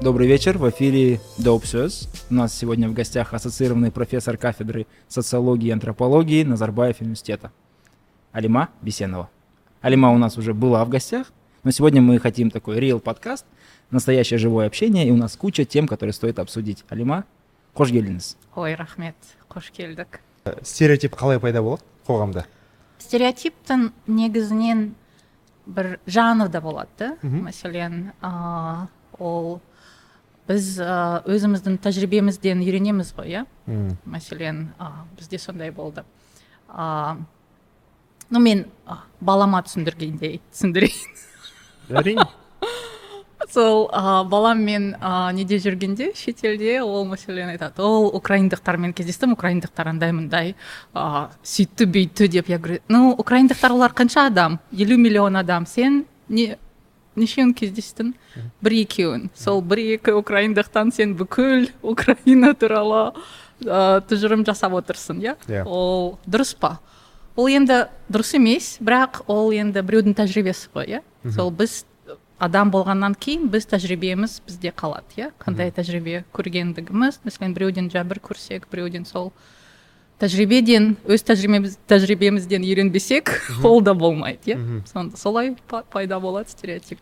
Добрый вечер, в эфире Dope Söz. У нас сегодня в гостях ассоциированный профессор кафедры социологии и антропологии Назарбаев университета Алима Бесенова. Алима у нас уже была в гостях, но сегодня мы хотим такой real подкаст, настоящее живое общение, и у нас куча тем, которые стоит обсудить. Алима, қош келдіңіз. ой рахмет қош келдік стереотип қалай пайда болады қоғамда стереотиптің негізінен бір жанр да болады да Мгм. мәселен а, ол біз а, өзіміздің тәжірибемізден үйренеміз ғой иә? Мәселен а, бізде сондай болды. А, ну мен а, балама түсіндіргендей түсіндірейін. Әрине. Сол а, баламмен а, неде жүргенде шетелде ол мәселен айтады ол украиндықтармен кездестім украиндықтар андай мындай а, сөйтті бүйтті деп. Я говорю ну украиндықтар олар қанша адам? Елу миллион адам. Сен не нешеуін кездестің бір екеуін сол бір екі украиндықтан сен бүкіл украина туралы ә, тұжырым жасап отырсың иә ол дұрыс па? Ол енді дұрыс емес бірақ ол енді біреудің тәжірибесі ғой иә сол біз адам болғаннан кейін біз тәжірибеміз бізде қалады иә қандай тәжірибе көргендігіміз мәселен біреуден жәбір көрсек біреуден сол тәжірибеден өз тәжірибеміз, тәжірибемізден үйренбесек ол да болмайды иә. Солай па- пайда болады стереотип.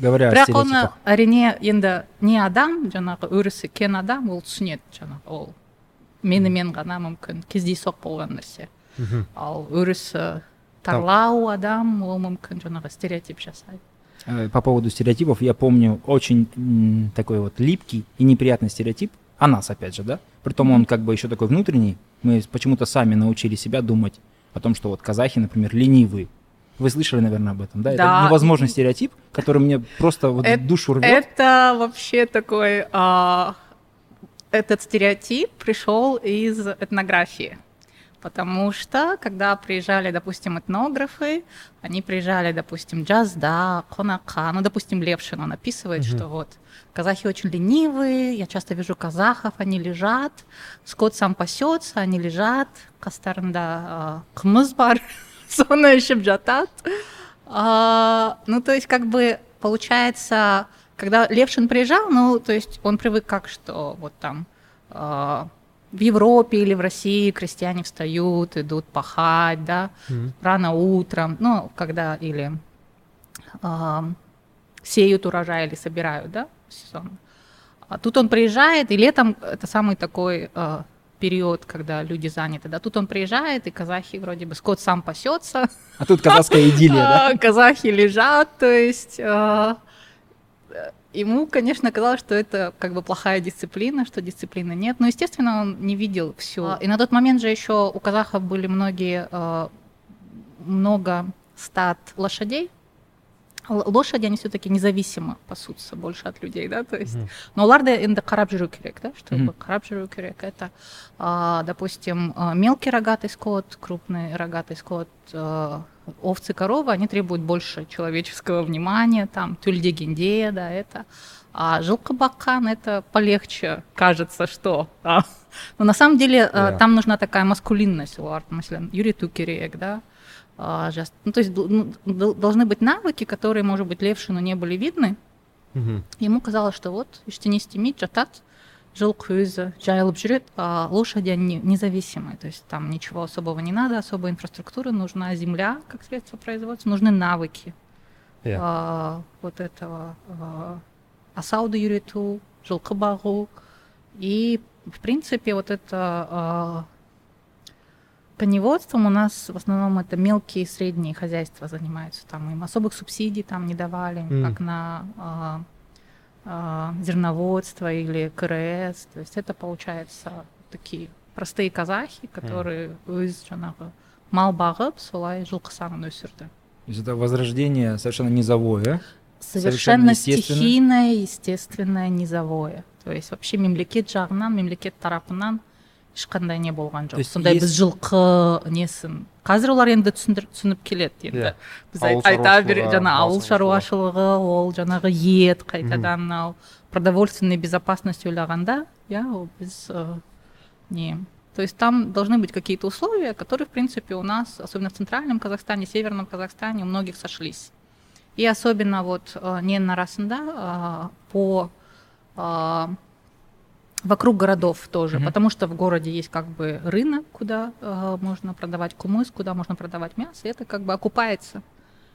Говоря бірақ оны әрине енді не адам жаңағы өрісі кен адам ол түсінеді жаңағы ол менімен ғана мүмкін кездейсоқ болған нәрсе. Ал өрісі тарлау адам ол мүмкін жаңағы стереотип жасайды. Э, По поводу стереотипов, я помню очень такой вот липкий и неприятный стереотип. О нас, опять же, да? Притом он как бы еще такой внутренний. Мы почему-то сами научили себя думать о том, что вот казахи, например, ленивые. Вы слышали, наверное, об этом, да? Да. Это невозможный стереотип, который мне просто вот Это- душу рвет. Это вообще такой... а, этот стереотип пришел из этнографии. Потому что, когда приезжали, допустим, этнографы, они приезжали, допустим, Джазда, Конака, ну, допустим, Левшин, он описывает, что вот казахи очень ленивые, я часто вижу казахов, они лежат, скот сам пасется, они лежат, кастарында кымыз бар, соны ішіп жатат. А, ну, то есть, как бы, получается, когда Левшин приезжал, ну, то есть, он привык как, что вот там а, в Европе или в России крестьяне встают, идут пахать, да, Мгм. рано утром, ну, когда или а, сеют урожай или собирают, да, сезон. А тут он приезжает, и летом это самый такой а, период, когда люди заняты, да, тут он приезжает, и казахи вроде бы, скот сам пасется, А тут казахская идиллия, да? а, казахи лежат, то есть э, ему, конечно, казалось, что это как бы плохая дисциплина, что дисциплины нет. Но, естественно, он не видел все. И на тот момент же еще у казахов были многие, а, много стад лошадей. Лошади, они все-таки независимо пасутся больше от людей, да, то есть. Мгм. Но қарап жүру керек, да, қарап жүру керек. Это, а, допустим, а, мелкий рогатый скот, крупный рогатый скот, а, овцы, коровы, они требуют больше человеческого внимания, там, тюльдегенде, да, это. А жылқы баққан это полегче, кажется, что. а. Но на самом деле а, Да. там нужна такая маскулинность, олар, мәселен, үйрету керек, да. А, ну, то есть ну, должны быть навыки, которые, может быть, Левшину не были видны, Мгм. Ему казалось, что вот істемейді жатады жылқы өзі жайылып жүреді а лошади они независимые то есть там ничего особого не надо особой инфраструктуры нужна земля как средство производства нужны навыки Иә. а, вот этого а, асауды үйрету жылқы бағу и в принципе вот это а, коневодством у нас в основном это мелкие и средние хозяйства занимаются там им особых субсидий там не давали М. как на а, зерноводство или КРС то есть это получается такие простые казахи которые өз жаңағы мал бағып солай жылқы санын өсірді То есть это возрождение совершенно низовое. совершенно естественно. стихийное естественное низовое то есть вообще мемлекет жағынан мемлекет тарапынан ешқандай не болған То жоқ есть сондай есть- біз жылқы несін қазір олар енді түсіндір, түсініп келеді енді Иә. біз Ауыл айт- айта бер шаруашылығы, жаңа мал ауыл шаруашылығы ол жаңағы ет қайтадан мынау продовольственная безопасность ойлағанда иә ол біз э, не то есть там должны быть какие-то условия которые в принципе у нас особенно в центральном казахстане северном казахстане у многих сошлись и особенно вот э, ненің арасында э, по а, вокруг городов тоже, Мгм. потому что в городе есть как бы рынок, куда а, можно продавать кумыс, куда можно продавать мясо, и это как бы окупается.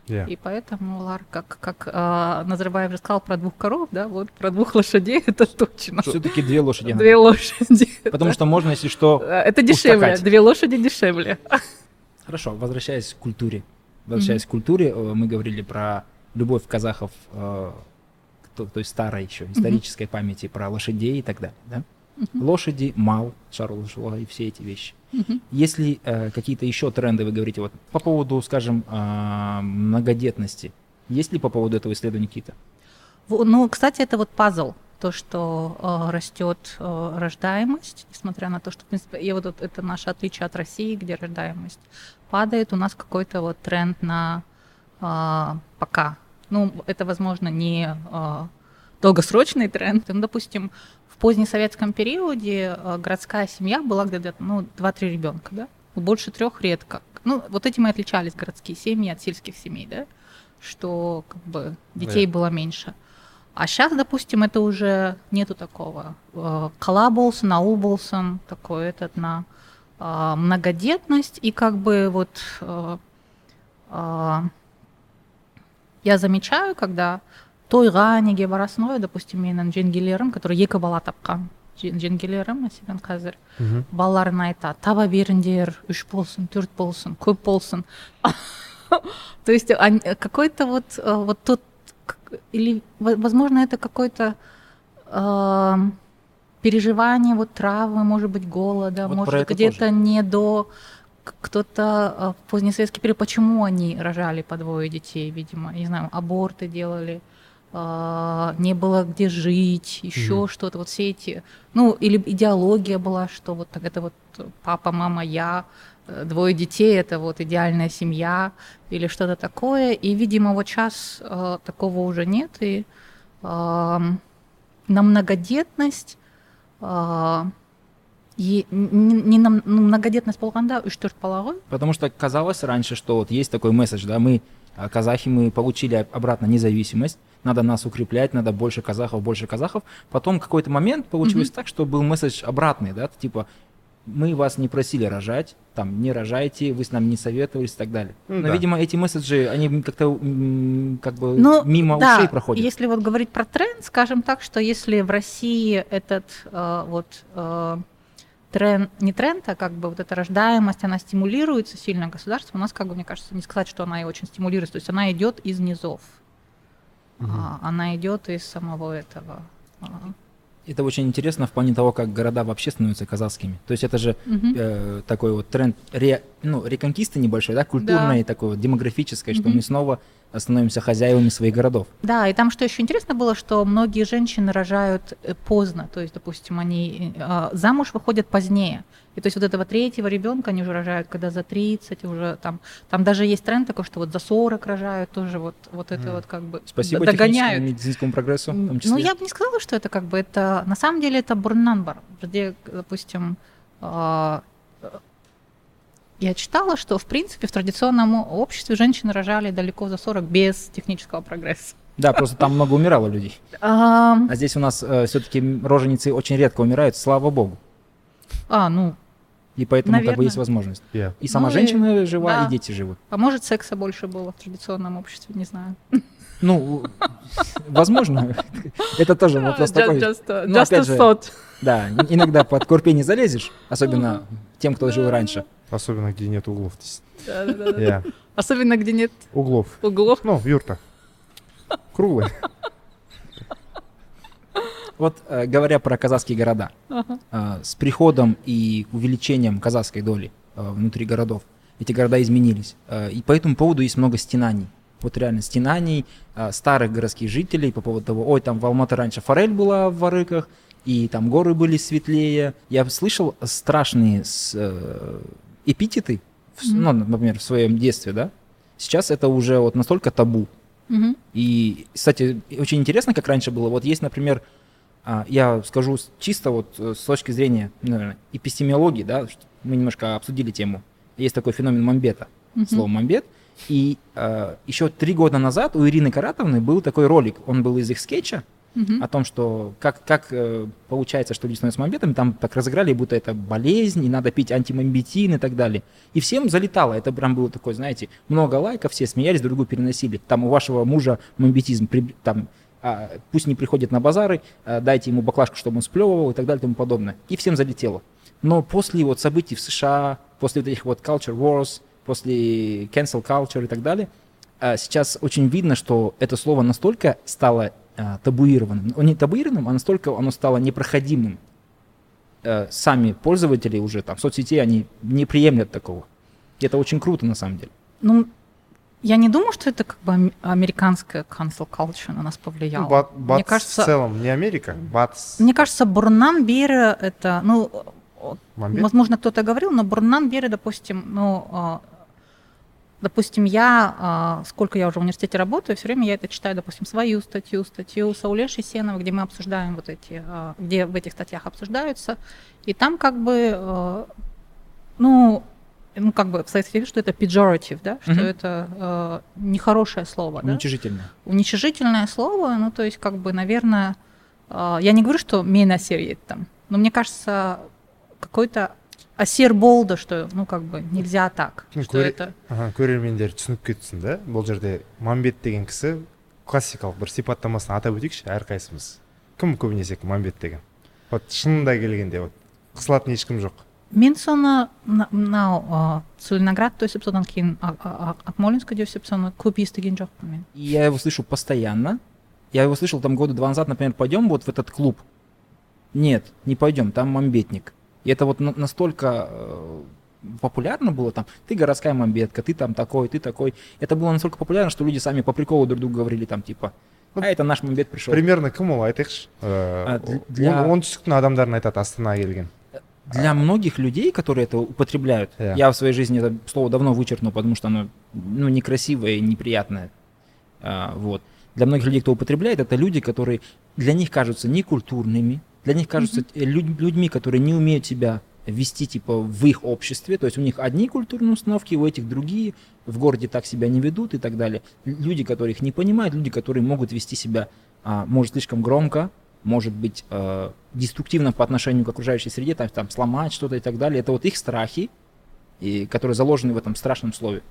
Yeah. И поэтому, Лар, как, как а, Назарбаев же сказал про двух коров, да, вот про двух лошадей, это точно. Все-таки две лошади. Две лошади. Потому что можно, если что... Э, Это дешевле, две лошади дешевле. Хорошо, возвращаясь к культуре. Возвращаясь к культуре, э, мы говорили про любовь казахов э, той старой еще исторической памяти, про лошадей и так далее. Да? Лошади, мал, шарлушла и все эти вещи. Мгм. Если э, какие-то еще тренды вы говорите вот по поводу, скажем, э, многодетности, есть ли по поводу этого исследования какие-то? Ну, кстати, это вот пазл, то, что э, растет э, рождаемость, несмотря на то, что, в принципе, и вот это- это наше отличие от России, где рождаемость падает, у нас какой-то вот тренд на э, пока. Ну, это, возможно, не э, долгосрочный тренд. Ну, допустим, в позднесоветском периоде э, городская семья была где-то, ну, 2-3 ребенка, да? Больше трех редко. Ну, вот этим и отличались городские семьи от сельских семей, да? Что как бы детей Да. было меньше. А сейчас, допустим, это уже нету такого. Кала болсын, аул болсын, такой этот на многодетность. И как бы вот я замечаю, когда тойға неге барасың допустим менің жеңгелерім который екі бала тапқан жен- жеңгелерім мәселен қазір Мгм. балаларына айтады таба беріңдер үш болсын төрт болсын көп болсын то есть ань- какой-то вот э, вот тот к- или во- возможно это какой-то эм, переживание вот травмы может быть голода Вот про может это где-то не до к- кто-то э, в позднесоветский период, почему они рожали по двое детей, видимо, не знаю, аборты делали, э, не было где жить, еще Мгм. что-то, вот все эти, ну, или идеология была, что вот так это вот папа, мама, я, э, двое детей, это вот идеальная семья, или что-то такое, и, видимо, вот сейчас э, такого уже нет, и на многодетность многодетность болғанда үш төрт бала ғой Потому что казалось раньше, что вот есть такой месседж, да, мы а, казахи, мы получили об- обратно независимость, надо нас укреплять, надо больше казахов, больше казахов. Потом какой-то момент получилось так, что был месседж обратный, да, типа мы вас не просили рожать, там, не рожайте, вы с нами не советовались и так далее. Ну Но, да. видимо, эти месседжи, они как-то как бы Ну, мимо да, ушей проходят. Если вот говорить про тренд, скажем так, что если в России этот э, вот э, тренд, не тренд, а как бы вот эта рождаемость, она стимулируется сильно государством, у нас, как бы, мне кажется, не сказать, что она и очень стимулируется, то есть она идет из низов, А, она идет из самого этого. а, Это очень интересно в плане того, как города вообще становятся казахскими. То есть это же мгм. э, такой вот тренд ре, ну, реконкисты небольшой, да, культурной, такой вот демографической, что Мгм. мы снова становимся хозяевами своих городов. Да, и там что еще интересно было, что многие женщины рожают э, поздно, то есть, допустим, они э, замуж выходят позднее. И то есть вот этого третьего ребенка они уже рожают, когда за 30 уже там, там даже есть тренд такой, что вот за 40 рожают тоже вот, вот это Мгм. вот как бы Спасибо догоняют. медицинскому прогрессу, в том Ну, числе. я бы не сказала, что это как бы это... На самом деле это бурнанбар, где, допустим, э, я читала, что, в принципе, в традиционном обществе женщины рожали далеко за 40 без технического прогресса. Да, просто там много умирало людей. Ам, А здесь у нас все-таки роженицы очень редко умирают, слава богу. А, ну, И поэтому как бы Наверное. есть возможность. Yeah. И сама Ну и- женщина жива, да. и дети живы. а может, секса больше было в традиционном обществе, не знаю. Ну, возможно. Это тоже вопрос такой. Ну, опять же, Да, ин- иногда под корпей не залезешь, особенно тем, кто жил раньше. Особенно, где нет углов. Да-да-да. Yeah. Особенно, где нет Углов. углов. Ну, юрта. Круглый. Вот э, говоря про казахские города, Ага. э, с приходом и увеличением казахской доли э, внутри городов эти города изменились. И по этому поводу есть много стенаний. Вот реально стенаний старых городских жителей по поводу того, ой, там в Алматы раньше форель была в Варыках, и там горы были светлее. Я слышал страшные с- э, эпитеты, в Мгм. ну, например, в своем детстве, да? Сейчас это уже вот настолько табу. Мгм. И, кстати, очень интересно, как раньше было. Вот есть, например, а, я скажу чисто вот э, с точки зрения, наверное, эпистемиологии, да, мы немножко обсудили тему. Есть такой феномен мамбета, Мгм. слово мамбет. И э, еще три года назад у Ирины Каратовны был такой ролик, он был из их скетча, Мгм. о том, что как, как э, получается, что люди становятся мамбетами, там так разыграли, будто это болезнь, и надо пить антимамбетин и так далее. И всем залетало, это прям было такое, знаете, много лайков, все смеялись, друг друга переносили. Там у вашего мужа мамбетизм, там, а, пусть не приходит на базары, а, дайте ему баклажку, чтобы он сплевывал и так далее и тому подобное. И всем залетело. Но после вот событий в США, после вот этих вот culture wars, после cancel culture и так далее, а, сейчас очень видно, что это слово настолько стало табуированным. Ну, Не табуированным, а настолько оно стало непроходимым. Э, Сами пользователи уже там соцсетей, они не приемлят такого. И это очень круто на самом деле. Ну, я не думаю, что это как бы ам- американская cancel culture на нас Ну, повлияла. бат- Мне кажется, в целом не Америка, батыс мне кажется, бұрыннан бері это, ну, мамбет. возможно, кто-то говорил, но бұрыннан бері, допустим, ну, а, допустим, я, а, сколько я уже в университете работаю, все время я это читаю, допустим, свою статью, статью Сауле Шисенова, где мы обсуждаем вот эти, а, где в этих статьях обсуждаются, и там как бы, а, ну, ну, как бы в Советском что это pejorative, да, что Мгм. это а, нехорошее слово, да? Уничижительно. уничижительное слово, ну, то есть, как бы, наверное, а, я не говорю, что мейна серия там, но мне кажется, какой-то асер болды, что, ну, как бы, нельзя так, что көре- это... Ага, көрермендер түсініп кетсін да бұл жерде мамбет деген кісі классикалық бір сипаттамасын атап өтейікші әрқайсымыз кім көбінесе мамбет деген вот шынында келгенде вот қысылатын ешкім жоқ Мен соны мына- мынау а, целиноград өсіп содан кейін А- А- А- акмолинскіде өсіп соны көп естіген жоқпын мен И я его слышу постоянно. Я его слышал там года два назад, например, пойдем вот в этот клуб. Нет, не пойдем, там мамбетник. И это вот на- настолько э, популярно было там. Ты городская мамбетка, ты там такой, ты такой. Это было настолько популярно, что люди сами по приколу друг другу говорили там типа, а это наш мамбет пришел. примерно кім ол айтайықшы А, Ә, для- оң- оңтүстіктің адамдарын айтады астанаға келген Для многих людей, которые это употребляют, Да. я в своей жизни это слово давно вычеркнул, потому что оно ну, некрасивое и неприятное. А, вот. Для многих людей, кто употребляет, это люди, которые для них кажутся некультурными, для них кажутся люд- людьми, которые не умеют себя вести типа в их обществе, то есть у них одни культурные установки, у этих другие, в городе так себя не ведут и так далее. Люди, которые их не понимают, люди, которые могут вести себя, а, может, слишком громко, может быть э, деструктивно по отношению к окружающей среде, там, там сломать что-то и так далее. Это вот их страхи, и, которые заложены в этом страшном слове.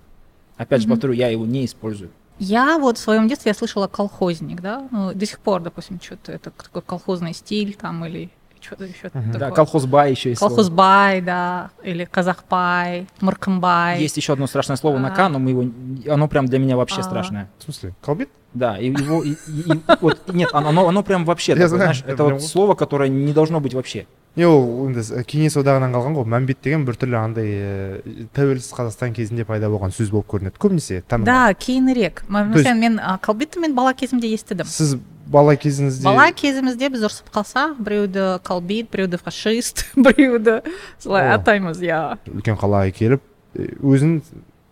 Опять же, Мгм. повторю, я его не использую. Я вот в своем детстве я слышала колхозник, да, ну, до сих пор, допустим, что-то это такой колхозный стиль там или что-то еще Мгм. такое. Да, колхозбай еще есть. слово. Колхозбай, да, или казахбай, мыркымбай. Есть еще одно страшное слово на А. К, но мы его, оно прям для меня вообще А. страшное. в смысле колбет Да, и его, и- и- и вот, нет, оно, оно, прям вообще, Я такое, знаю, знаешь, это вот слово, которое не должно быть вообще. Не ол енді кеңес одағынан қалған ғой мәмбет деген біртүрлі андай ә, тәуелсіз қазақстан кезінде пайда болған сөз болып көрінеді көбінесе Да, кейінірек. Мәселен, мен колбитті мен бала кезімде естідім. сіз бала кезіңізде Бала кезімізде біз ұрсып қалсақ, біреуді колбит, біреуді фашист, біреуді солай атаймыз, иә. үлкен қалаға келіп е, өзің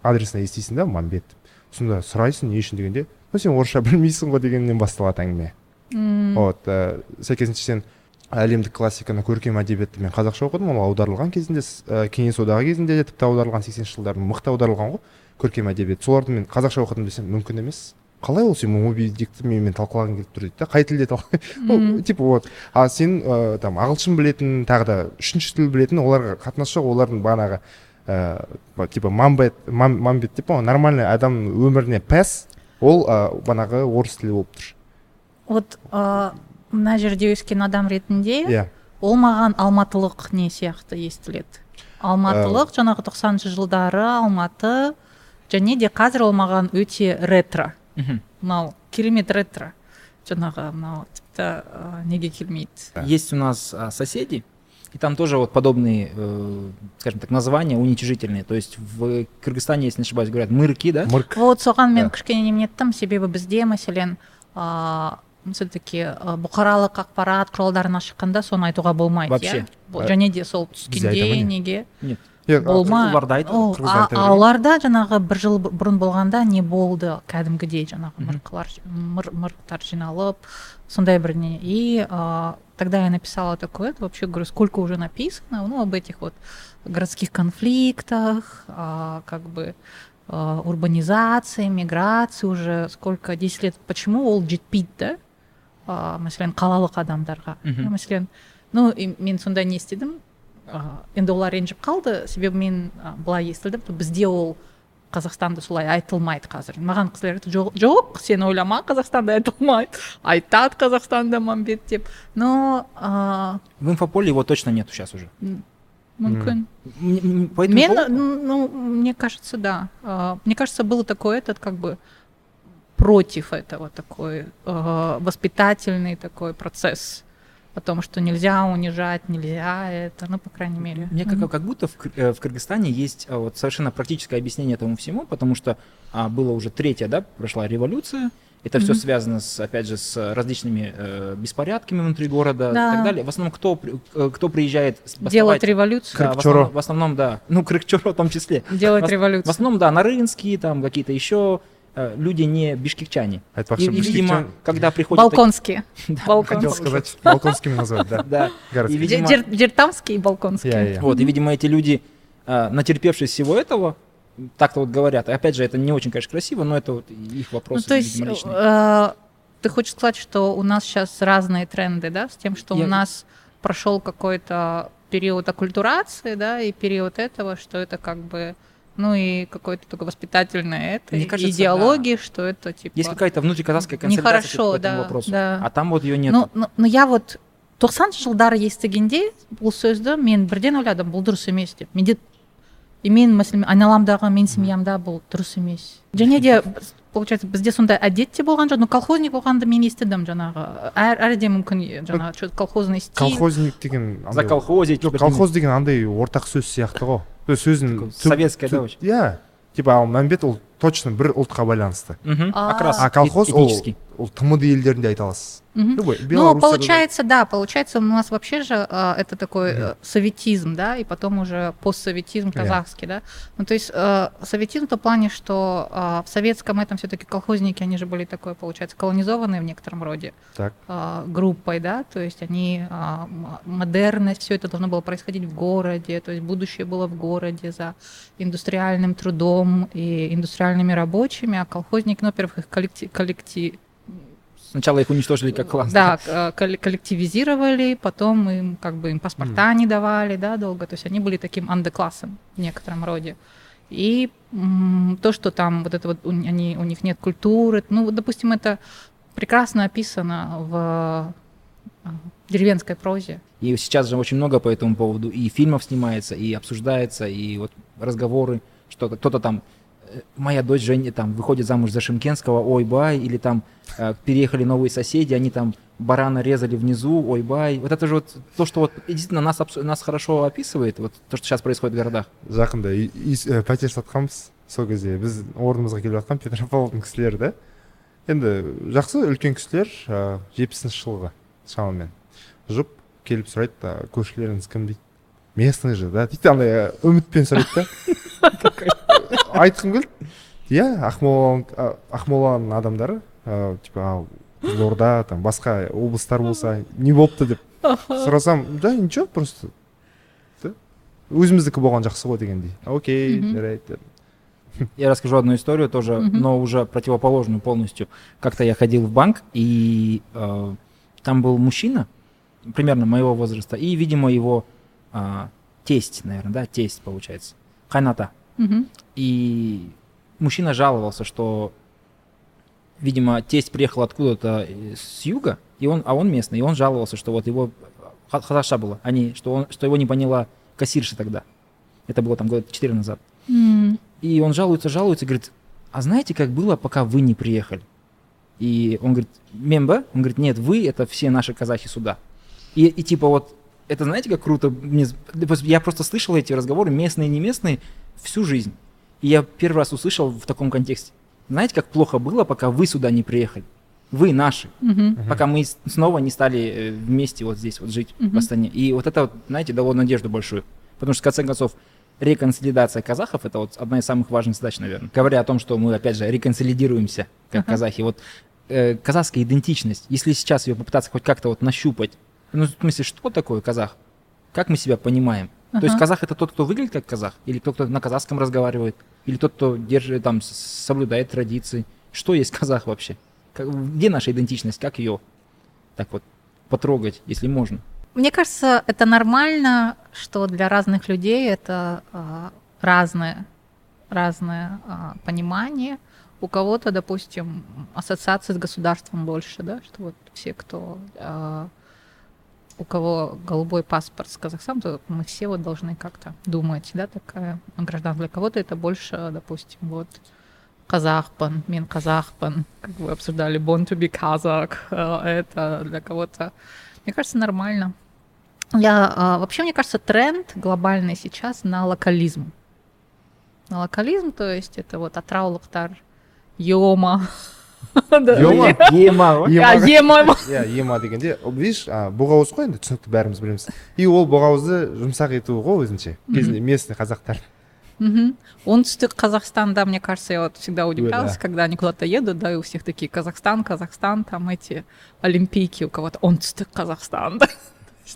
адресін естисің да мамбет сонда сұрайсың не үшін дегенде сен орысша білмейсің ғой дегеннен басталады әңгіме вот ә, сәйкесінше сен әлемдік классиканы көркем әдебиетті мен қазақша оқыдым. Ол аударылған кезінде ә, кеңес одағы кезінде де тіпті аударылған сексенінші жылдардың мықты аударылған ғой көркем әдебиет. Соларды мен қазақша оқыдым десем мүмкін емес. Қалай ол сен моби дикті менімен талқылағың келіп тұр дейді да қай тілде ну типа вот. А сен ә, там ағылшын білетін тағы да үшінші тіл білетін оларға қатынасы жоқ олардың бағанағы ә, типа мамбет мам- мамбет деп па нормальный адам өміріне пәс ол ә, бағанағы орыс тілі болып тұр. Вот мына жерде өскен адам ретінде иә. ол маған алматылық не сияқты естіледі. Алматылық жаңағы тоқсаныншы жылдары алматы және де қазір ол маған өте ретро. Мынау керемет ретро. Жаңағы мынау тіпті ә, неге келмейді? Да. Есть у нас а, соседи, и там тоже вот подобные, э, скажем так, названия уничижительные. То есть в Кыргызстане, если не ошибаюсь, говорят мырки, да? мырк. Вот соған мен Да. кішкене неменеттім себебі бізде мәселен ә, все таки бұқаралық ақпарат құралдарына шыққанда соны айтуға болмайды Вообще. иә? Ә, және де сол түскенде неге Нет. А, оларда жаңағы бір жыл бұрын болғанда не болды? Кәдімгідей жаңағы мырқылар мыр, мырықтар жиналып сондай бір не. И а, тогда я написала такое это вообще говорю сколько уже написано ну об этих вот городских конфликтах а, как бы а, урбанизации миграции уже сколько 10 лет. Почему ол жетпейді да? Ә, мәселен қалалық адамдарға. Мгм. мәселен ну и мен сонда не істедім? Ә, енді олар ренжіп қалды. Себебі мен былай естідім. Бізде ол қазақстанда солай айтылмайды қазір. Маған кісілер айтты жоқ жоқ сен ойлама қазақстанда айтылмайды. Айтады қазақстанда мамбет деп. Но ә, В инфополе его точно нету сейчас уже. мүмкін. Мен, ну, мне кажется, да. А, Мне кажется, был такой этот как бы против этого такой э, воспитательный такой процесс о том, что нельзя унижать, нельзя это, ну, по крайней мере. Мне как, как будто в, э, в Кыргызстане есть а, вот совершенно практическое объяснение этому всему, потому что а, было уже третья, да, прошла революция. Это все Мгм. связано, с, опять же, с различными э, беспорядками внутри города и Да. так далее. В основном, кто, э, кто приезжает с- Делать революцию. Да, в, основном, в основном, да. Ну, Крыкчоро в том числе. Делать в, В революцию. основном, да, Нарынские, там какие-то еще э, люди не бишкекчане. И, айтпақшы и, видимо, бішкектен когда приходят... Балконские. хотел сказать балконскими называют да Да. И, видимо, Дер- Дертамские и балконские. Вот, и, видимо, эти люди, а, натерпевшись всего этого, так-то вот говорят. И опять же, это не очень, конечно, красиво, но это вот их Ну, вопрос, то есть, видимо, э, ты хочешь сказать, что у нас сейчас разные тренды, да, с тем, что Я- у нас прошел какой-то период оккультурации, да, и период этого, что это как бы, ну и какой-то такой воспитательное это, Мне кажется, идеологии, что это типа... Есть какая-то внутриказахская консолидация Нехорошо, по этому да, вопросу. да. А там вот ее нет. Ну, ну, ну я вот 90 жылдары естігенде бұл сөзді мен бірден ойладым бұл дұрыс емес деп менде и мен мәселен айналамдағы мен семьямда бұл дұрыс емес және де получается бізде сондай әдет те болған жоқ но колхозник болғанды мен естідім жаңағы әр әрде мүмкін жаңағы что колхозный стиль колхозник деген Заколхозить. жоқ колхоз деген андай ортақ сөз сияқты ғой То есть түп- советская, да, иә типа ал мәмбет ол точно бір ұлтқа байланысты. Мгм, А, Окрас а колхоз ол этнический. Ол тмд елдерінде айта аласыз. Любой Ну, получается, да, получается, у нас вообще же а, это такой э, советизм, да, и потом уже постсоветизм казахский, да. Ну, то есть э, советизм в том плане, что а, в советском этом все-таки колхозники, они же были такой, получается, колонизованные в некотором роде так. а, группой, да, то есть они модерность, все это должно было происходить в городе, то есть будущее было в городе за индустриальным трудом и индустриальными рабочими, а колхозники, ну, во-первых, их коллектив, коллектив, Сначала их уничтожили как класс. да, к- э, колле- коллективизировали, потом им как бы им паспорта не давали, да, долго. То есть они были таким андеклассом в некотором роде. И м, то, что там вот это вот у, они, у них нет культуры, ну, вот, допустим, это прекрасно описано в э, деревенской прозе. И сейчас же очень много по этому поводу и фильмов снимается, и обсуждается, и вот разговоры, что кто-то там моя дочь Женя там выходит замуж за Шимкенского, ой бай, или там э, переехали новые соседи, они там барана резали внизу, ой бай. Вот это же вот то, что вот действительно нас, абсо- нас хорошо описывает, вот то, что сейчас происходит в городах. жақында үй- үй- ә, пәтер сатқанбыз сол кезде біз орнымызға келіп жатқан петропавлдың кісілері да енді жақсы үлкен кісілер ә, жетпісінші жылғы шамамен жұп келіп сұрайды да көршілеріңіз кім дейді местный же да дейді андай ә, үмітпен сұрайды да айтқым келді иә ақмола а, ақмоланың адамдары ә, типа ал қызылорда там басқа облыстар болса не болыпты деп сұрасам да ничего просто да өзіміздікі болған жақсы ғой дегендей окей Мгм. жарайды дедім Я расскажу одну историю тоже, Мгм. но уже противоположную полностью. Как-то я ходил в банк, и э, там был мужчина, примерно моего возраста, и, видимо, его а, тесть, наверное, да, тесть получается, Хайната. Мгм. И мужчина жаловался, что, видимо, тесть приехал откуда-то э, с юга, и он, а он местный, и он жаловался, что вот его ха- хазаша было, они, что, он, что его не поняла кассирша тогда. Это было там года 4 назад. М. И он жалуется, жалуется, говорит, а знаете, как было, пока вы не приехали? И он говорит, мемба? Он говорит, нет, вы, это все наши казахи сюда. И, и типа вот, это знаете, как круто? Мне Я просто слышал эти разговоры, местные и не местные, всю жизнь. И я первый раз услышал в таком контексте. Знаете, как плохо было, пока вы сюда не приехали? Вы наши. Мгм. Пока мы снова не стали э, вместе вот здесь вот жить в Мгм. Астане. И вот это, вот, знаете, дало надежду большую. Потому что, в конце концов, реконсолидация казахов это вот одна из самых важных задач, наверное. Говоря о том, что мы, опять же, реконсолидируемся как Ага. казахи. Вот э, казахская идентичность, если сейчас ее попытаться хоть как-то вот нащупать, ну, в смысле, что такое казах? Как мы себя понимаем? То есть казах это тот, кто выглядит как казах? Или тот, кто на казахском разговаривает? Или тот, кто держит, там, соблюдает традиции? Что есть казах вообще? Как- где наша идентичность? Как ее Так вот, потрогать, если можно. Мне кажется, это нормально, что для разных людей это а, разное, разное а, понимание. У кого-то, допустим, ассоциация с государством больше, да, что вот все, кто а, у кого голубой паспорт с Казахстаном, то мы все вот должны как-то думать, да, такая граждан. Для кого-то это больше, допустим, вот казахпан, мин казахпан, как вы обсуждали, born to be казах, это для кого-то, мне кажется, нормально. Я, а, вообще, мне кажется, тренд глобальный сейчас на локализм. На локализм, то есть это вот атраулықтар, йома, Ема, А, ема иә ема. дегенде видишь боғауыз ғой енді түсінікті бәріміз білеміз. И ол боғауызды жұмсақ ету ғой өзінше кезінде местный қазақтар. Мгм. Оңтүстік Казахстанда, мне кажется, я вот всегда удивлялась, да. когда они куда-то едут, да, и у всех такие Казахстан, Казахстан, там эти олимпийки, у кого-то. Оңтүстік Казахстан. да.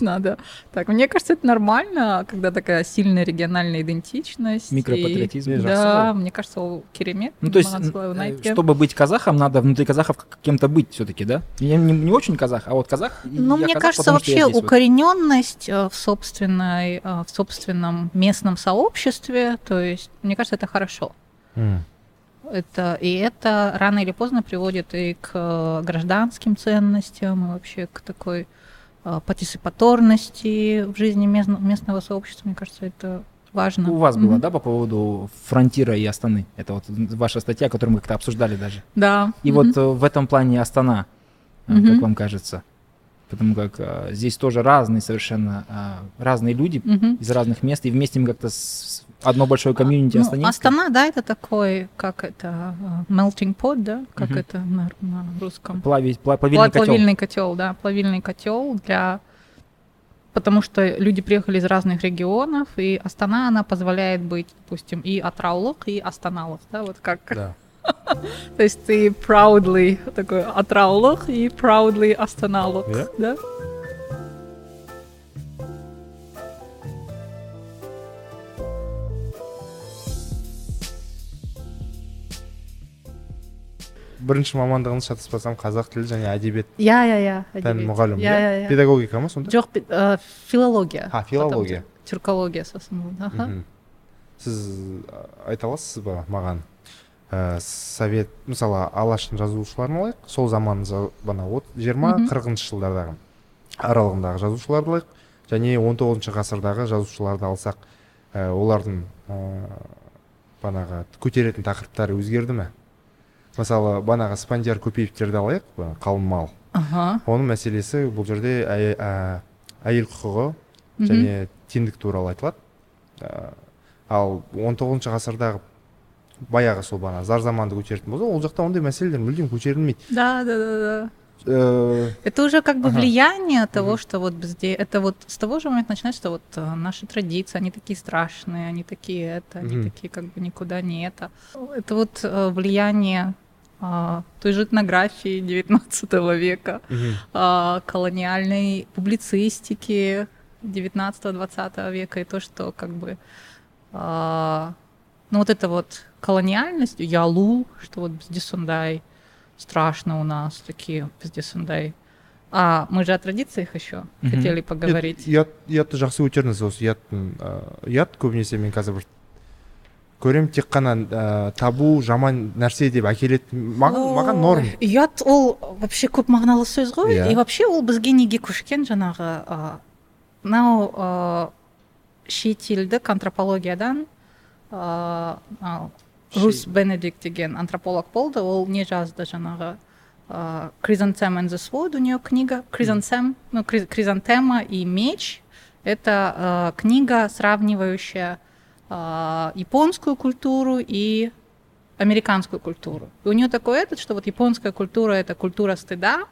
Надо. Так, мне кажется, это нормально, когда такая сильная региональная идентичность. и- Микропатриотизм. Не, Да, мне кажется, ол керемет. Ну, то есть, э, чтобы быть казахом, надо внутри казахов кем-то быть все-таки, да? Я не, не очень казах, а вот казах. и Ну, мне казах, кажется, вообще здесь вот. укорененность э, в собственной, э, в собственном местном сообществе, то есть, мне кажется, это хорошо. М. Это, и это рано или поздно приводит и к гражданским ценностям, и вообще к такой партиципаторности в жизни местно- местного сообщества. Мне кажется, это важно. У вас было, Мгм. да, по поводу фронтира и Астаны? Это вот ваша статья, которую мы как-то обсуждали даже. Да. И мгм. вот э, в этом плане Астана, э, как вам кажется? Потому как э, здесь тоже разные совершенно, э, разные люди Мгм. из разных мест, и вместе мы как-то с- одно большое комьюнити Ну, астанинское. Астана, да, это такой, как это, э, melting pot, да, как Мгм. это на, на русском? Плавить, пла- плавильный Пла- котел. Плавильный котел, да, плавильный котел для потому что люди приехали из разных регионов, и Астана, она позволяет быть, допустим, и Атраулук, и Астаналов, да, вот как. да То есть ты proudly такой Атраулук и proudly Астаналук, Yeah. да? Бірінші мамандығыңыз шатаспасам қазақ тілі және әдебиет Я, я, я. пән мұғалімі Я, я, я. педагогика ма сонда Жоқ, э, филология. А, филология. Потом Тюркология сосын. Аха. Сіз айта аласыз ба маған ә, совет мысалы алаштың жазушыларын алайық сол заман бана жиырма қырқыншы жылдардағы аралығындағы жазушыларды алайық және он тоғызыншы ғасырдағы жазушыларды алсақ ә, олардың ә, банағы көтеретін тақырыптары өзгерді ме мысалы банағы спандияр көпеевтерді алайық қалың мал Ага. оның мәселесі бұл жерде ә, әйел құқығы және теңдік туралы айтылады Ә, ал 19 ғасырдағы баяғы сол бана зар заманды көтеретін болса ол жақта ондай мәселелер мүлдем көтерілмейді Да, да, да, да. Ә, Это уже как бы Ага. влияние того, что вот здесь, это вот с того же момента начинается, что вот э, наши традиции, они такие страшные, они такие это, они такие как бы никуда не это. Это вот э, влияние той же этнографии 19 века, мгм. а, колониальной публицистики 19-20 века, и то, что как бы, а, ну вот это вот колониальность, Ялу, что вот Бздисундай, страшно у нас такие Бздисундай. А мы же о традициях еще Мгм. хотели поговорить. ұят ұятты жақсы көтердіңіз осы ұяттың ә, ұят көбінесе мен қазір бір көремін тек қана ә, табу жаман нәрсе деп әкеледі маған маған норм. ұят ол вообще көп мағыналы сөз ғой. Иә. и вообще ол бізге неге көшкен жаңағы мынау а, шетелдік антропологиядан а, рус бенедикт деген антрополог болды. Ол не жазды жаңағы а, Chrysanthemum and the Sword у нее книга. Chrysanthemum, ну, Хризантема и меч это книга сравнивающая японскую культуру и американскую культуру. И у нее такой этот, что вот японская культура это культура стыда,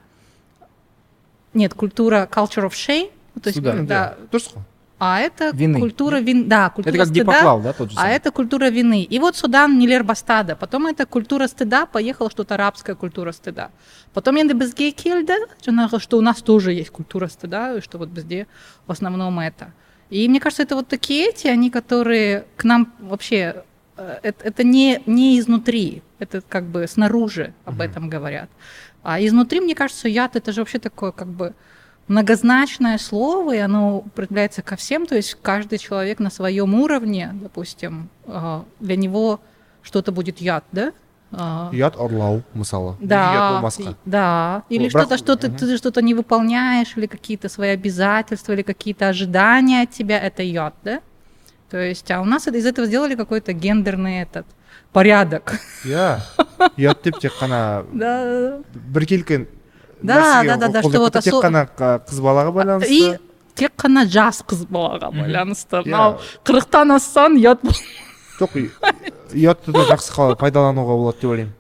нет, культура culture of shame, ну, то есть Стыда, да, дұрыс қой а это Вины. культура вин, да, культура Это как стыда, Дипоклал, да, тот же а самый? это культура вины. И вот Судан Нилер Бастада. Потом это культура стыда, поехала что-то арабская культура стыда. Потом енді бізге келді, жаңағы, что у нас тоже есть культура стыда, и что вот везде в основном это. И мне кажется, это вот такие эти, они, которые к нам вообще, э, это, это не, не изнутри. Это как бы снаружи об Мгм. этом говорят. А изнутри, мне кажется, яд это же вообще такое как бы многозначное слово, и оно употребляется ко всем, то есть каждый человек на своем уровне, допустим, а, для него что-то будет яд, да? А, ұят ұрлау мысалы да, ұят болмасқа и- да. Или Ну, что-то, брак- что ты, Мгм. ты что-то не выполняешь, или какие-то свои обязательства, или какие-то ожидания от тебя, это яд, да? То есть, а у нас это- из этого сделали какой-то гендерный этот порядок. иә ұят деп тек қана Да. біркелкі Да, нәрсеге да, да, да, қолдап что вот кетеді. тек осо- қана қа- қыз балаға байланысты И тек қана жас қыз балаға байланысты. Иә. Мынау қырықтан ассаң ұят бол- жоқ ұятты да жақсы пайдалануға болады деп ойлаймын.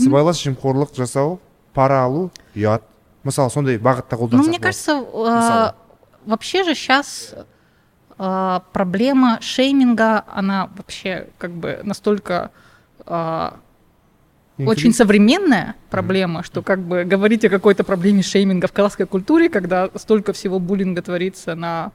Сыбайлас жемқорлық жасау пара алу ұят. Мысалы сондай бағытта Ну, қолдансақ мне болады. кажется, э, вообще же сейчас проблема шейминга, она вообще как бы настолько э, очень современная проблема, что как бы говорить о какой-то проблеме шейминга в казахской культуре, когда столько всего буллинга творится на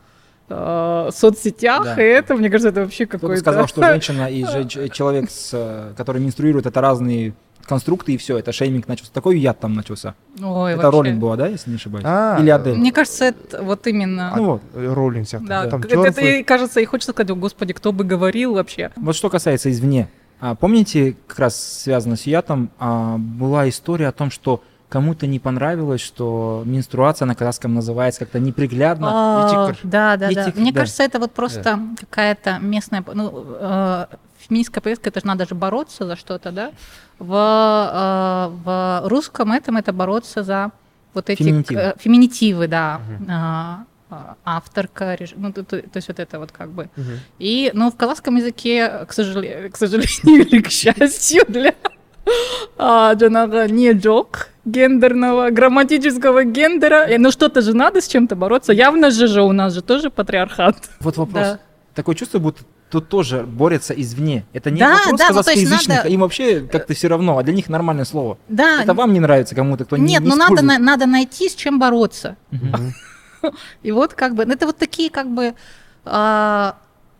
э, соцсетях, Да. и это, мне кажется, это вообще Кто-то какой-то... сказал, что женщина и человек, с, э, который менструирует, это разные конструкты, и все, это шейминг начался. Такой яд там начался. Ой, это вообще. Роллинг была, да, если не ошибаюсь? А, Или Адель? Мне кажется, это вот именно... Ну вот. роулинг сияқты да, там это, это и кажется, и хочется сказать, о господи, кто бы говорил вообще. Вот что касается извне. А, помните, как раз связано с ятом, а, была история о том, что кому-то не понравилось, что менструация на казахском называется как-то неприглядно. Да, да, да. Мне да. кажется, это вот просто какая-то местная, ну, э, феминистская повестка, это же надо же бороться за что-то, да? В, э, в русском этом это бороться за вот эти Феминитивы. э, феминитивы, да. А, а, авторка, реж- ну, то, то- то есть вот это вот как бы. Мгм. И, ну, в казахском языке, к сожалению, к сожалению или к счастью для а, не жоқ гендерного, грамматического гендера. Э, Ну что-то же надо с чем-то бороться. Явно же же у нас же тоже патриархат. Вот вопрос. Да. Такое чувство, будто тут тоже борются извне. Это не Да, вопрос да, ну, казахскоязычных, надо- им вообще как-то все равно, а для них нормальное слово. Да, Это вам не нравится кому-то, кто не нет, не но надо, использует. на- надо найти, с чем бороться. Мгм. И вот как бы, ну, это вот такие как бы, а,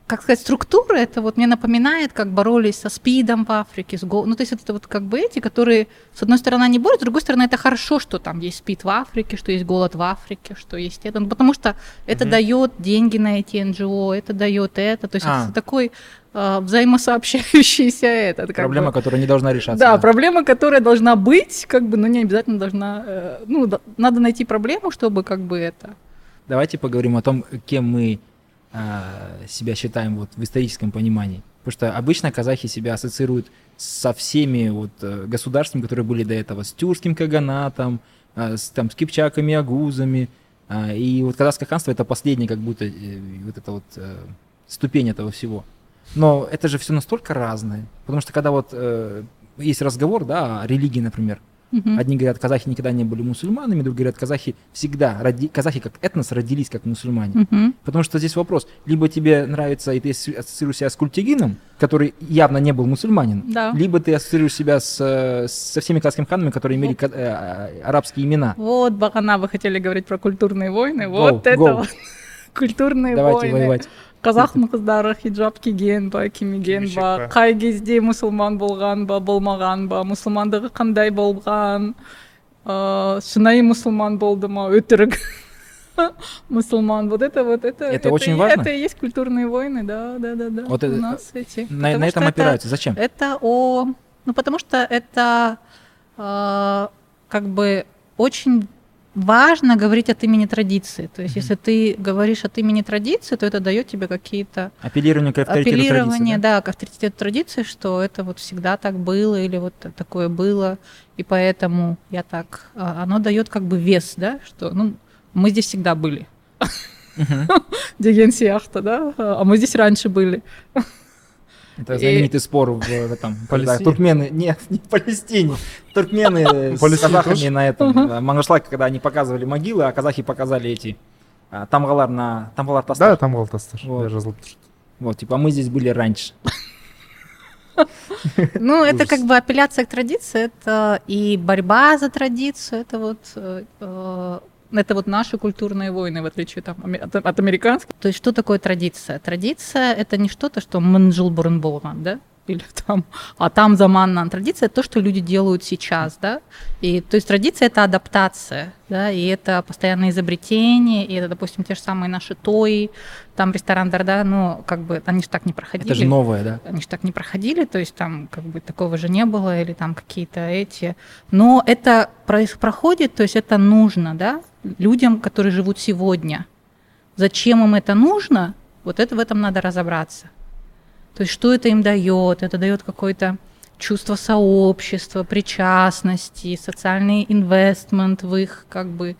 как сказать, структуры, это вот мне напоминает, как боролись со СПИДом в Африке, с гол... ну то есть это вот как бы эти, которые, с одной стороны, они борются, с другой стороны, это хорошо, что там есть СПИД в Африке, что есть голод в Африке, что есть это, ну, потому что это Мгм. дает деньги на эти НГО, это дает это, то есть А. это такой а, взаимосообщающийся этот. Проблема, бы. которая не должна решаться. Да, проблема, которая должна быть, как бы, но не обязательно должна, э, ну, да- надо найти проблему, чтобы как бы это. Давайте поговорим о том, кем мы себя считаем вот в историческом понимании. Потому что обычно казахи себя ассоциируют со всеми вот э, государствами, которые были до этого, с тюркским каганатом, а, с, там, с кипчаками, агузами. И вот казахское ханство это последняя как будто э, вот эта вот э, ступень этого всего. Но это же все настолько разное. Потому что когда вот э, есть разговор, да, о религии, например, Мгм. Одни говорят, казахи никогда не были мусульманами, другие говорят, казахи всегда, роди... казахи как этнос родились как мусульмане. Мгм. Потому что здесь вопрос, либо тебе нравится, и ты ассоциируешь себя с Культигином, который явно не был мусульманин, Да. либо ты ассоциируешь себя с, э, со всеми казахскими ханами, которые имели ка- э, э, арабские имена. Вот, Багана, вы хотели говорить про культурные войны. Go, вот это go. вот. Культурные Давайте войны. воевать. Қазақтың қыздары хиджаб киген ба кимеген ба қай кезде мұсылман болған ба болмаған ба мұсылмандығы қандай болған ыыы шынайы мұсылман болды ма өтірік мұсылман вот это вот это Это очень и- важно? это и есть культурные войны да да да да Вот у это- нас эти На, на этом это- опираются. Зачем? это о... Ну, потому что это э, как бы очень важно говорить от имени традиции. То есть, если ты говоришь от имени традиции, то это дает тебе какие-то Апеллирование к авторитету апеллирование, традиции, да? да? к авторитету традиции, что это вот всегда так было или вот такое было, и поэтому я так... а, Оно дает как бы вес, да, что ну, мы здесь всегда были. Деген да? А мы здесь раньше были. Это И- знаменитый спор в, в этом. когда туркмены, нет, не в Палестине. Туркмены с Палестине казахами на этом. Мангышлак, когда они показывали могилы, а казахи показали эти а, тамгалар на тамгалар да тастар. там тастар Вот. типа мы здесь были раньше. Ну, это как бы апелляция к традиции, это и борьба за традицию, это вот э, э, это вот наши культурные войны, в отличие там, от, от американских. То есть что такое традиция? Традиция — это не что-то, что болған, да? Или там, а там заманна. Традиция это то, что люди делают сейчас, да. И то есть традиция это адаптация, да, и это постоянное изобретение, и это, допустим, те же самые наши тои, там ресторан Дарда, ну, как бы, они же так не проходили. Это же новое, да? Они же так не проходили, то есть там как бы такого же не было, или там какие-то эти. Но это происходит, то есть это нужно, да, людям, которые живут сегодня. Зачем им это нужно? Вот это в этом надо разобраться. То есть что это им дает? Это дает какое-то чувство сообщества, причастности, социальный инвестмент в их как бы,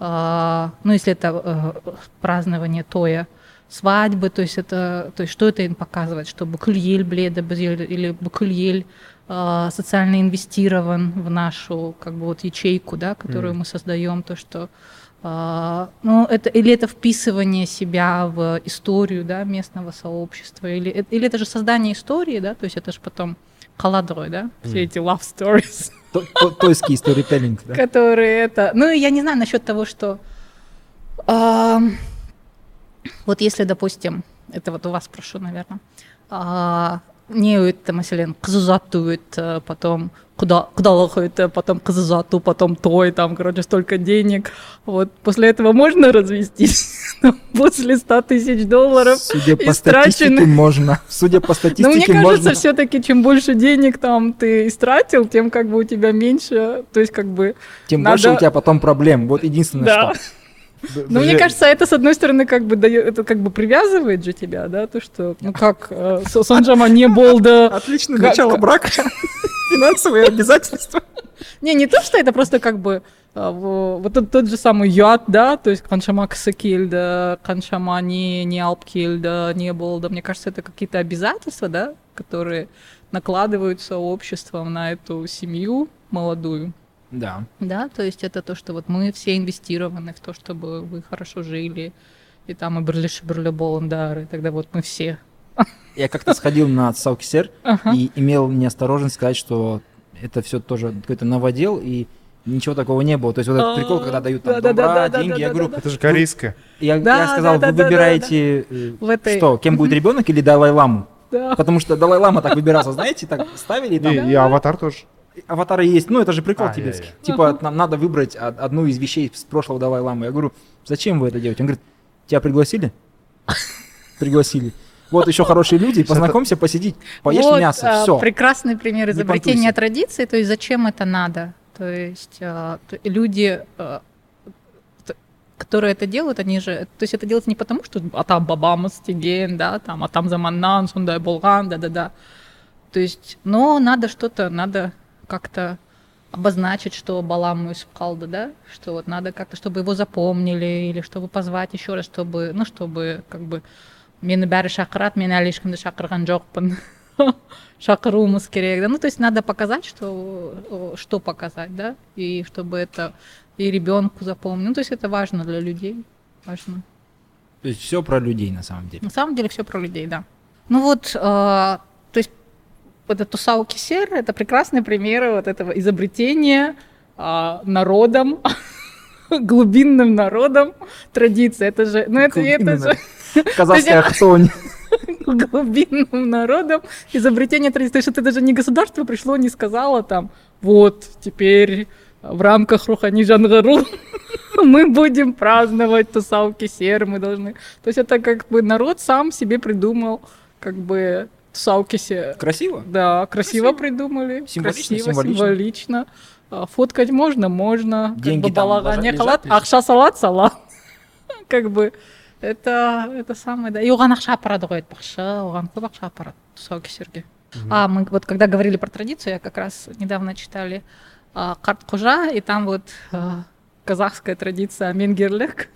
э, ну если это э, празднование тоя, свадьбы, то есть это, то есть что это им показывает, что букульель бледа или букульель э, социально инвестирован в нашу как бы вот ячейку, да, которую mm. мы создаем, то что ну, это, или это вписывание себя в историю да, местного сообщества, или, или это же создание истории, да, то есть это же потом холодрой, да, все эти love stories. Тойский сторителлинг, да? Которые это... Ну, я не знаю насчет того, что... А, вот если, допустим, это вот у вас прошу, наверное, а, не это, мәселен қыз ұзатует потом куда құдалық потом қыз ұзату потом той там короче столько денег. Вот после этого можно развестись после 100 тысяч долларов судя по статистике можно. Судя по статистике но мне кажется все-таки чем больше денег там ты истратил тем как бы у тебя меньше то есть как бы тем надо... больше у тебя потом проблем. Вот единственное да. что ну, мне кажется, это, с одной стороны, как бы дает, это как бы привязывает же тебя, да, то, что, ну как, э, Санджама не был, да... Отличное начало брака, финансовые обязательства. Не, не то, что это просто как бы э, вот тот, тот же самый яд, да, то есть Каншама Ксакиль, да, Каншама не, не Алпкиль, да, не был, да, мне кажется, это какие-то обязательства, да, которые накладываются обществом на эту семью молодую. Да. Да, то есть это то, что вот мы все инвестированы в то, чтобы вы хорошо жили, и там и Берлиш, и Берлюболандар, и тогда вот мы все. Я как-то сходил на Саукисер ага. и имел неосторожность сказать, что это все тоже какой-то новодел, и ничего такого не было. То есть вот этот прикол, когда дают там добра, деньги, я говорю... Это же корейское. Я, сказал, вы выбираете, э, что, кем будет ребенок или Далай-ламу? Да. Потому что Далай-лама так выбирался, знаете, так ставили и аватар тоже аватары есть, ну это же прикол а, тибетский. Я, я. Типа нам надо выбрать одну из вещей с прошлого Далай-ламы. Я говорю, зачем вы это делаете? Он говорит, тебя пригласили? Пригласили. Вот еще хорошие люди, познакомься, посидеть, поешь вот, мясо, все. Прекрасный пример изобретения традиции, то есть зачем это надо? То есть а, люди, а, которые это делают, они же, то есть это делается не потому, что а там бабамас тиген, да, там, а там заманнан, сундай болган, да-да-да. То есть, но надо что-то, надо как-то обозначить, что Балам Исукалда, да, что вот надо как-то, чтобы его запомнили, или чтобы позвать еще раз, чтобы, ну, чтобы как бы мені бәрі шақырады мен әлі ешкімді шақырған жоқпын шақыруымыз керек да ну то есть надо показать что что показать да и чтобы это и ребенку запомнил ну то есть это важно для людей важно то есть все про людей на самом деле на самом деле все про людей да ну вот э, вот это Тусау Кисер, это прекрасный пример вот этого изобретения а, народом, глубинным народом традиции. Это же, ну это, это же... Казахская хтонь. глубинным народом изобретение традиции. То есть это даже не государство пришло, не сказало там, вот, теперь в рамках Рухани Жангару мы будем праздновать Тусау Кисер, мы должны... То есть это как бы народ сам себе придумал как бы Саукисе. Красиво? Да, красиво, красиво. придумали. Символично, красиво, символично. символично. А, фоткать можно, можно. Деньги как бы балага не халат, ақша салат, салат. как бы это, это самое, да. И оған ақша апарады ғой айтпақшы, оған көп ақша апарады тұсаукесерге. А, мы вот когда говорили про традицию, я как раз недавно читали а, Карт Кужа, и там вот а, казахская традиция менгерлек.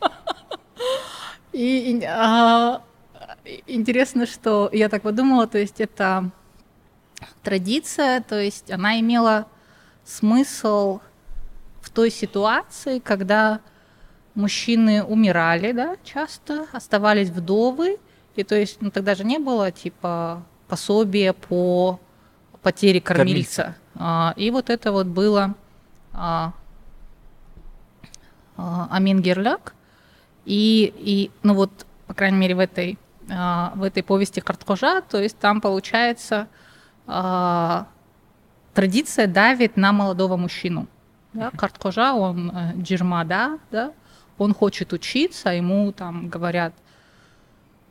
и, а, интересно, что я так подумала, то есть это традиция, то есть она имела смысл в той ситуации, когда мужчины умирали, да, часто, оставались вдовы, и то есть, ну, тогда же не было, типа, пособия по потере кормильца. А, и вот это вот было а, а, Амин Герляк, и, и, ну вот, по крайней мере, в этой в этой повести Карткожа, то есть там получается а, традиция давит на молодого мужчину. Да? Карткожа, он э, джирмада, да? он хочет учиться, ему там говорят,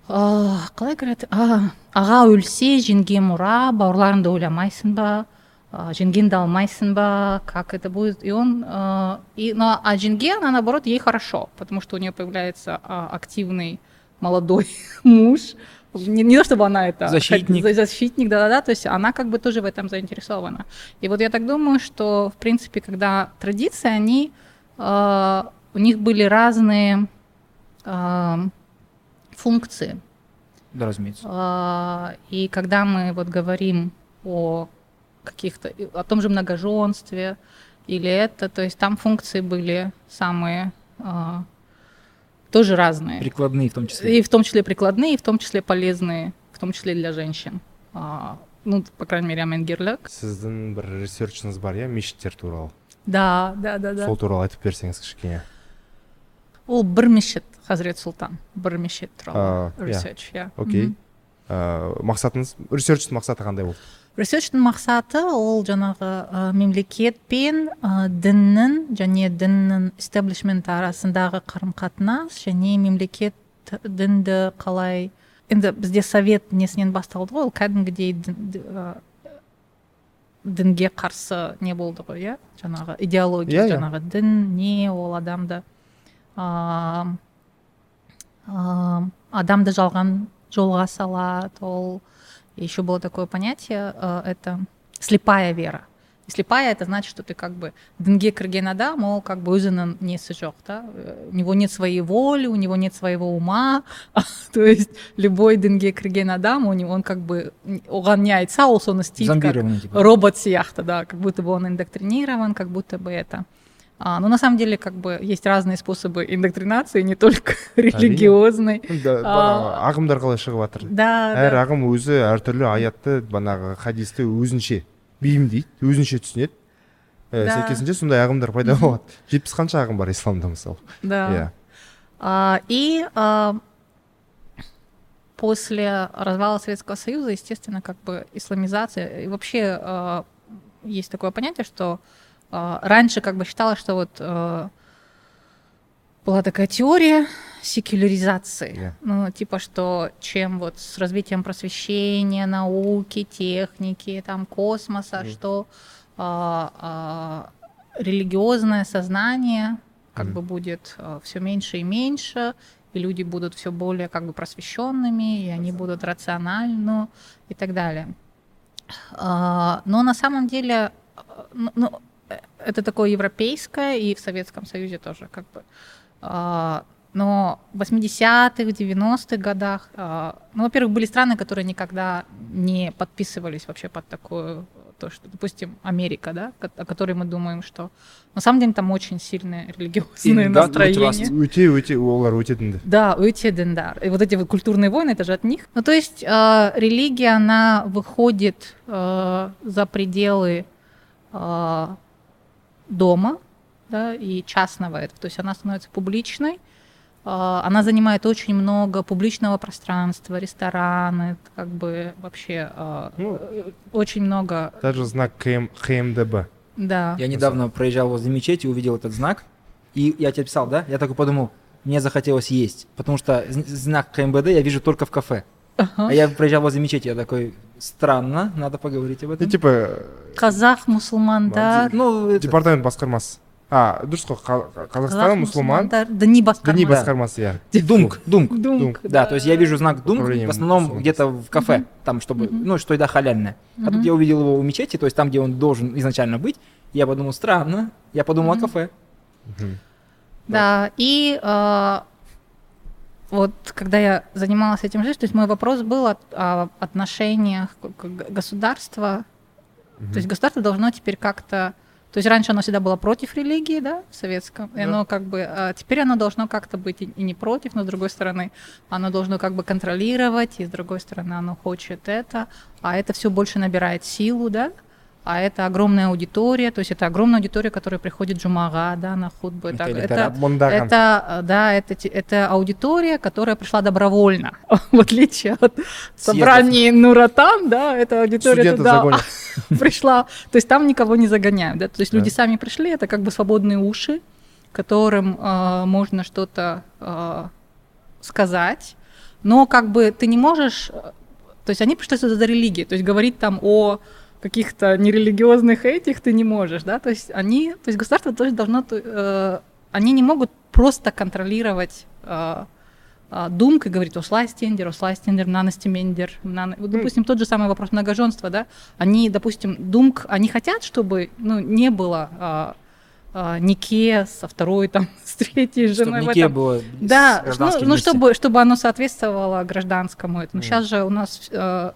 «А, қалай говорят, а, аға өлсе жеңге мұра бауырларыңды ойламайсың ба а, жеңгенді алмайсың ба как это будет и он а, и но а жеңге она наоборот ей хорошо потому что у нее появляется а, активный молодой муж не, не то чтобы она это Защитник. хот- защитник да да да то есть она как бы тоже в этом заинтересована и вот я так думаю что в принципе когда традиции они э, у них были разные э, функции Да, разумеется. а, И когда мы вот говорим о каких-то, о том же многоженстве или это, то есть там функции были самые а, тоже разные. Прикладные в том числе. И в том числе прикладные, и в том числе полезные, в том числе для женщин. А, ну, по крайней мере, амангерлік. сіздің бір research іңіз бар иә мешіттер туралы Да, да, да, да. сол туралы айтып берсеңіз кішкене Ол бір мешіт, Хазрет Султан, бір мешіт туралы А, иә. research, иә. окей мақсатыңыз research тің мақсаты қандай болды research тің мақсаты ол жаңағы ә, мемлекет пен ә, діннің және діннің истеблишмент арасындағы қарым қатынас және мемлекет дінді қалай енді бізде совет несінен басталды ғой ол кәдімгідей ә, дінге қарсы не болды ғой иә жаңағы идеология Иә, иә. жаңағы дін не ол адамды а, а, адамды жалған жолға салады ол еще было такое понятие э, это слепая вера и слепая это значит что ты как бы дінге кірген адам ол как бы өзінің несі жоқ да Э, у него нет своей воли у него нет своего ума то есть любой дінге кірген адам у него он как бы оған не айтса ол соны істейді как Зомбированный, типа. робот сияқты, да, как будто бы он индоктринирован, как будто бы это. А, но на самом деле, как бы есть разные способы индоктринации, не только религиозный. Да, бағанағы ағымдар қалай шығып жатыр Да, әр да. ағым өзі әртүрлі аятты бағанағы хадисті өзінше бейімдейді өзінше түсінеді ә, Да. сәйкесінше сондай ағымдар пайда болады жетпіс қанша ағым бар исламда мысалы да. иә А, и а, после развала Советского Союза, естественно, как бы исламизация, и вообще а, есть такое понятие, что а, раньше как бы считалось, что вот а, была такая теория секуляризации, Yeah. ну типа что чем вот с развитием просвещения, науки, техники, там космоса, Мгм. что а, а, религиозное сознание как Мгм. бы будет все меньше и меньше, и люди будут все более как бы просвещенными, и они будут рациональны и так далее. А, Но на самом деле, а, ну, ну, э, это такое европейское, и в Советском Союзе тоже как бы. А, Но в 80-х, 90-х годах, а, ну, во-первых, были страны, которые никогда не подписывались вообще под такое, то, что, допустим, Америка, да, о которой мы думаем, что на самом деле там очень сильные религиозные И, да, настроения. өте өте олар дінді Да, өте диндар. И вот эти вот культурные войны, это же от них. Ну, то есть э, религия, она выходит за пределы дома, да, и частного этого. То есть она становится публичной. Э, она занимает очень много публичного пространства, рестораны, как бы вообще э, Ну. очень много, даже знак КМ, ХМДБ да. Я недавно проезжал возле мечети, увидел этот знак, и я тебе писал, да? Я такой подумал, мне захотелось есть, потому что знак КМБД я вижу только в кафе. А я проезжал возле мечети, я такой, странно, надо поговорить об и этом. типа Қазақ мұсылмандар Ну, это- департамент басқармасы а дұрыс қой мұсылман мұсылмандар діни басқарма діни Да. басқармасы иә Думк, Думк. Думк, Да, то есть я вижу знак Думк в основном где-то в кафе, там, чтобы, ну, что еда халяльная. А тут я увидел его у мечети, то есть там, где он должен изначально быть. Я подумал, странно. Я подумал о кафе. Да, и э, вот когда я занималась этим же, то есть мой вопрос был о, о отношениях государства. Мгм. То есть государство должно теперь как-то... То есть раньше оно всегда было против религии, да, в советском, и Да. оно как бы... а теперь оно должно как-то быть и, и не против, но с другой стороны оно должно как бы контролировать, и с другой стороны оно хочет это, а это все больше набирает силу, да, а это огромная аудитория, то есть это огромная аудитория, которая приходит джумага, да, на худбу. Это, Это это, это, да, это, это аудитория, которая пришла добровольно, в отличие от собраний Нуратан, да, это аудитория студенты туда загонят пришла, то есть там никого не загоняют, да, то есть люди сами пришли, это как бы свободные уши, которым э, можно что-то э, сказать, но как бы ты не можешь, э, то есть они пришли сюда за религией, то есть говорить там о каких-то нерелигиозных этих ты не можешь, да, то есть они, то есть государство тоже должно, э, они не могут просто контролировать э, э, думк и говорить ослайстендер, ослайстендер, наностемендер, нано... Вот, допустим, тот же самый вопрос многоженства, да, они, допустим, думк, они хотят, чтобы, ну, не было э, э, нике со второй, там, с третьей Чтобы женой. Нике этом. было Да, ну, ну, чтобы, чтобы оно соответствовало гражданскому этому. Мгм. Сейчас же у нас, э,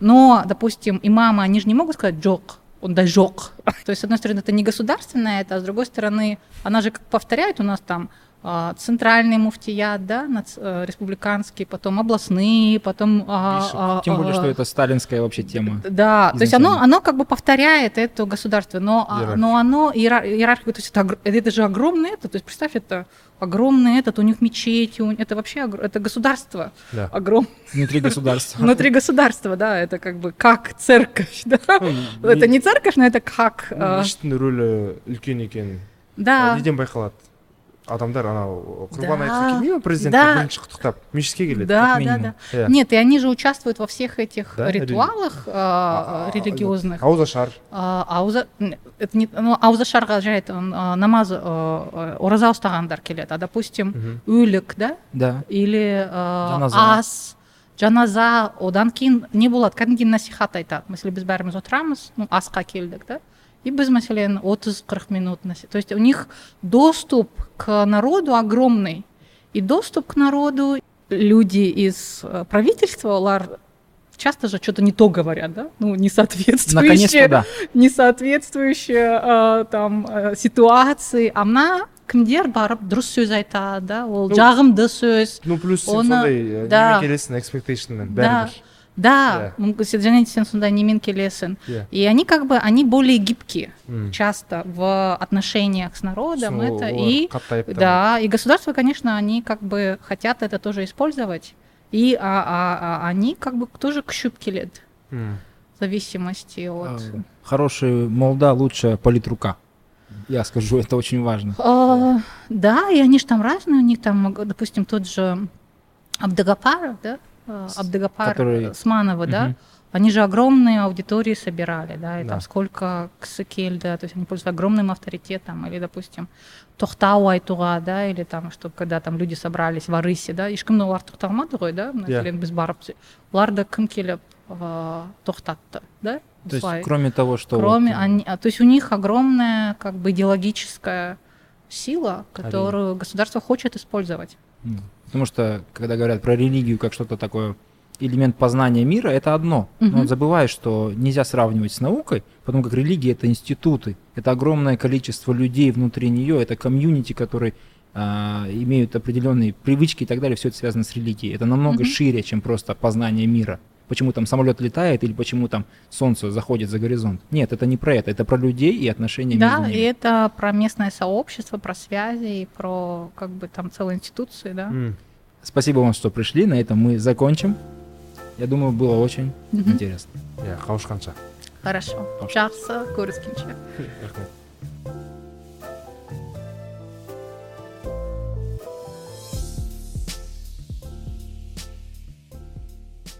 но, допустим, имамы, они же не могут сказать джок, он жок. То есть, с одной стороны, это не государственное, это, а с другой стороны, она же как повторяет у нас там центральный муфтият, да, нац- э, республиканский, потом областные, потом... а, Бишоп. а, Тем более, а, что это сталинская вообще тема. да, то есть оно, изначально. оно как бы повторяет это государство, но, а, Иерархию. но оно иера- иерархию, то есть это, огр- это же огромный это, то есть представь, это огромный этот, у них мечети, у- это вообще огр- это государство Да. огромное Внутри государства. внутри государства, да, это как бы как церковь, да. Ну, Это не церковь, но это как, ну, э, мешіттің рөлі үлкен екенін да, неден байқалады адамдар анау құрбан Да. айтқа келмей ма президентті Да. бірінші құттықтап мешітке келеді да, как да, минимум. да. Иә. Нет, и они же участвуют во всех этих Да, ритуалах э, А, а, религиозных. ауызашар А, ауза н- это не ну аузашарға жарайды он, а, намаз э, э, ораза ұстағандар келеді а допустим Мгм. өлік да Да. или э, Жаназа. ас жаназа одан кейін не болады кәдімгі насихат айтады мәселен біз бәріміз отырамыз ну асқа келдік да и біз мәселен 30-40 минут наси- то есть у них доступ к народу огромный и доступ к народу люди из э, правительства олар часто же что-то не то говорят да ну не соответствующее Наконец-то да. не соответствующие э, там э, ситуации а мына кімдер барып дұрыс сөз айтады да ол Ну, жағымды сөз ну плюс сен Оны- сондай э, да. немен келесің экспектейшнмен да бәрібір да мүмкін сен және де сен сондай немен келесің Иә. и они как бы они более гибкие М. часто в отношениях с народом Сосын это олар и қаттайып там. да и государство конечно они как бы хотят это тоже использовать и а, а- а они как бы тоже күшіп келеді М. в зависимости от Э, Хороший молда лучше политрука. Я скажу, это очень важно. А, да, и они же там разные, у них там, г- допустим, тот же Абдагапар, да, а, С- Абдагапар который- Сманова, да, Мгм. они же огромные аудитории собирали, да, и Да. там сколько Ксыкель, да, то есть они пользуются огромным авторитетом, или, допустим, Тохтау Айтуга, да, или там, что когда там люди собрались в Арысе, да, ешкімді олар тоқтамады ғой, да, мәселен біз барып оларды кім келіп ә, тоқтатты, да, То есть, осылай. кроме того, что... Кроме, вот, они, а, то есть у них огромная как бы идеологическая сила, которую государство хочет использовать. м, Потому что, когда говорят про религию как что-то такое, элемент познания мира, это одно. Но Мгм. забываешь, что нельзя сравнивать с наукой, потому как религия — это институты, это огромное количество людей внутри нее, это комьюнити, которые а, имеют определенные привычки и так далее, все это связано с религией. Это намного Мгм. шире, чем просто познание мира. Почему там самолет летает или почему там солнце заходит за горизонт. Нет, это не про это, это про людей и отношения Да, между и ними. это про местное сообщество, про связи, и про как бы там целые институции, да. М. Спасибо вам, что пришли. На этом мы закончим. Я думаю, было очень интересно. Хорошо. Хорошо. Жақсы, көріскенше. рахмет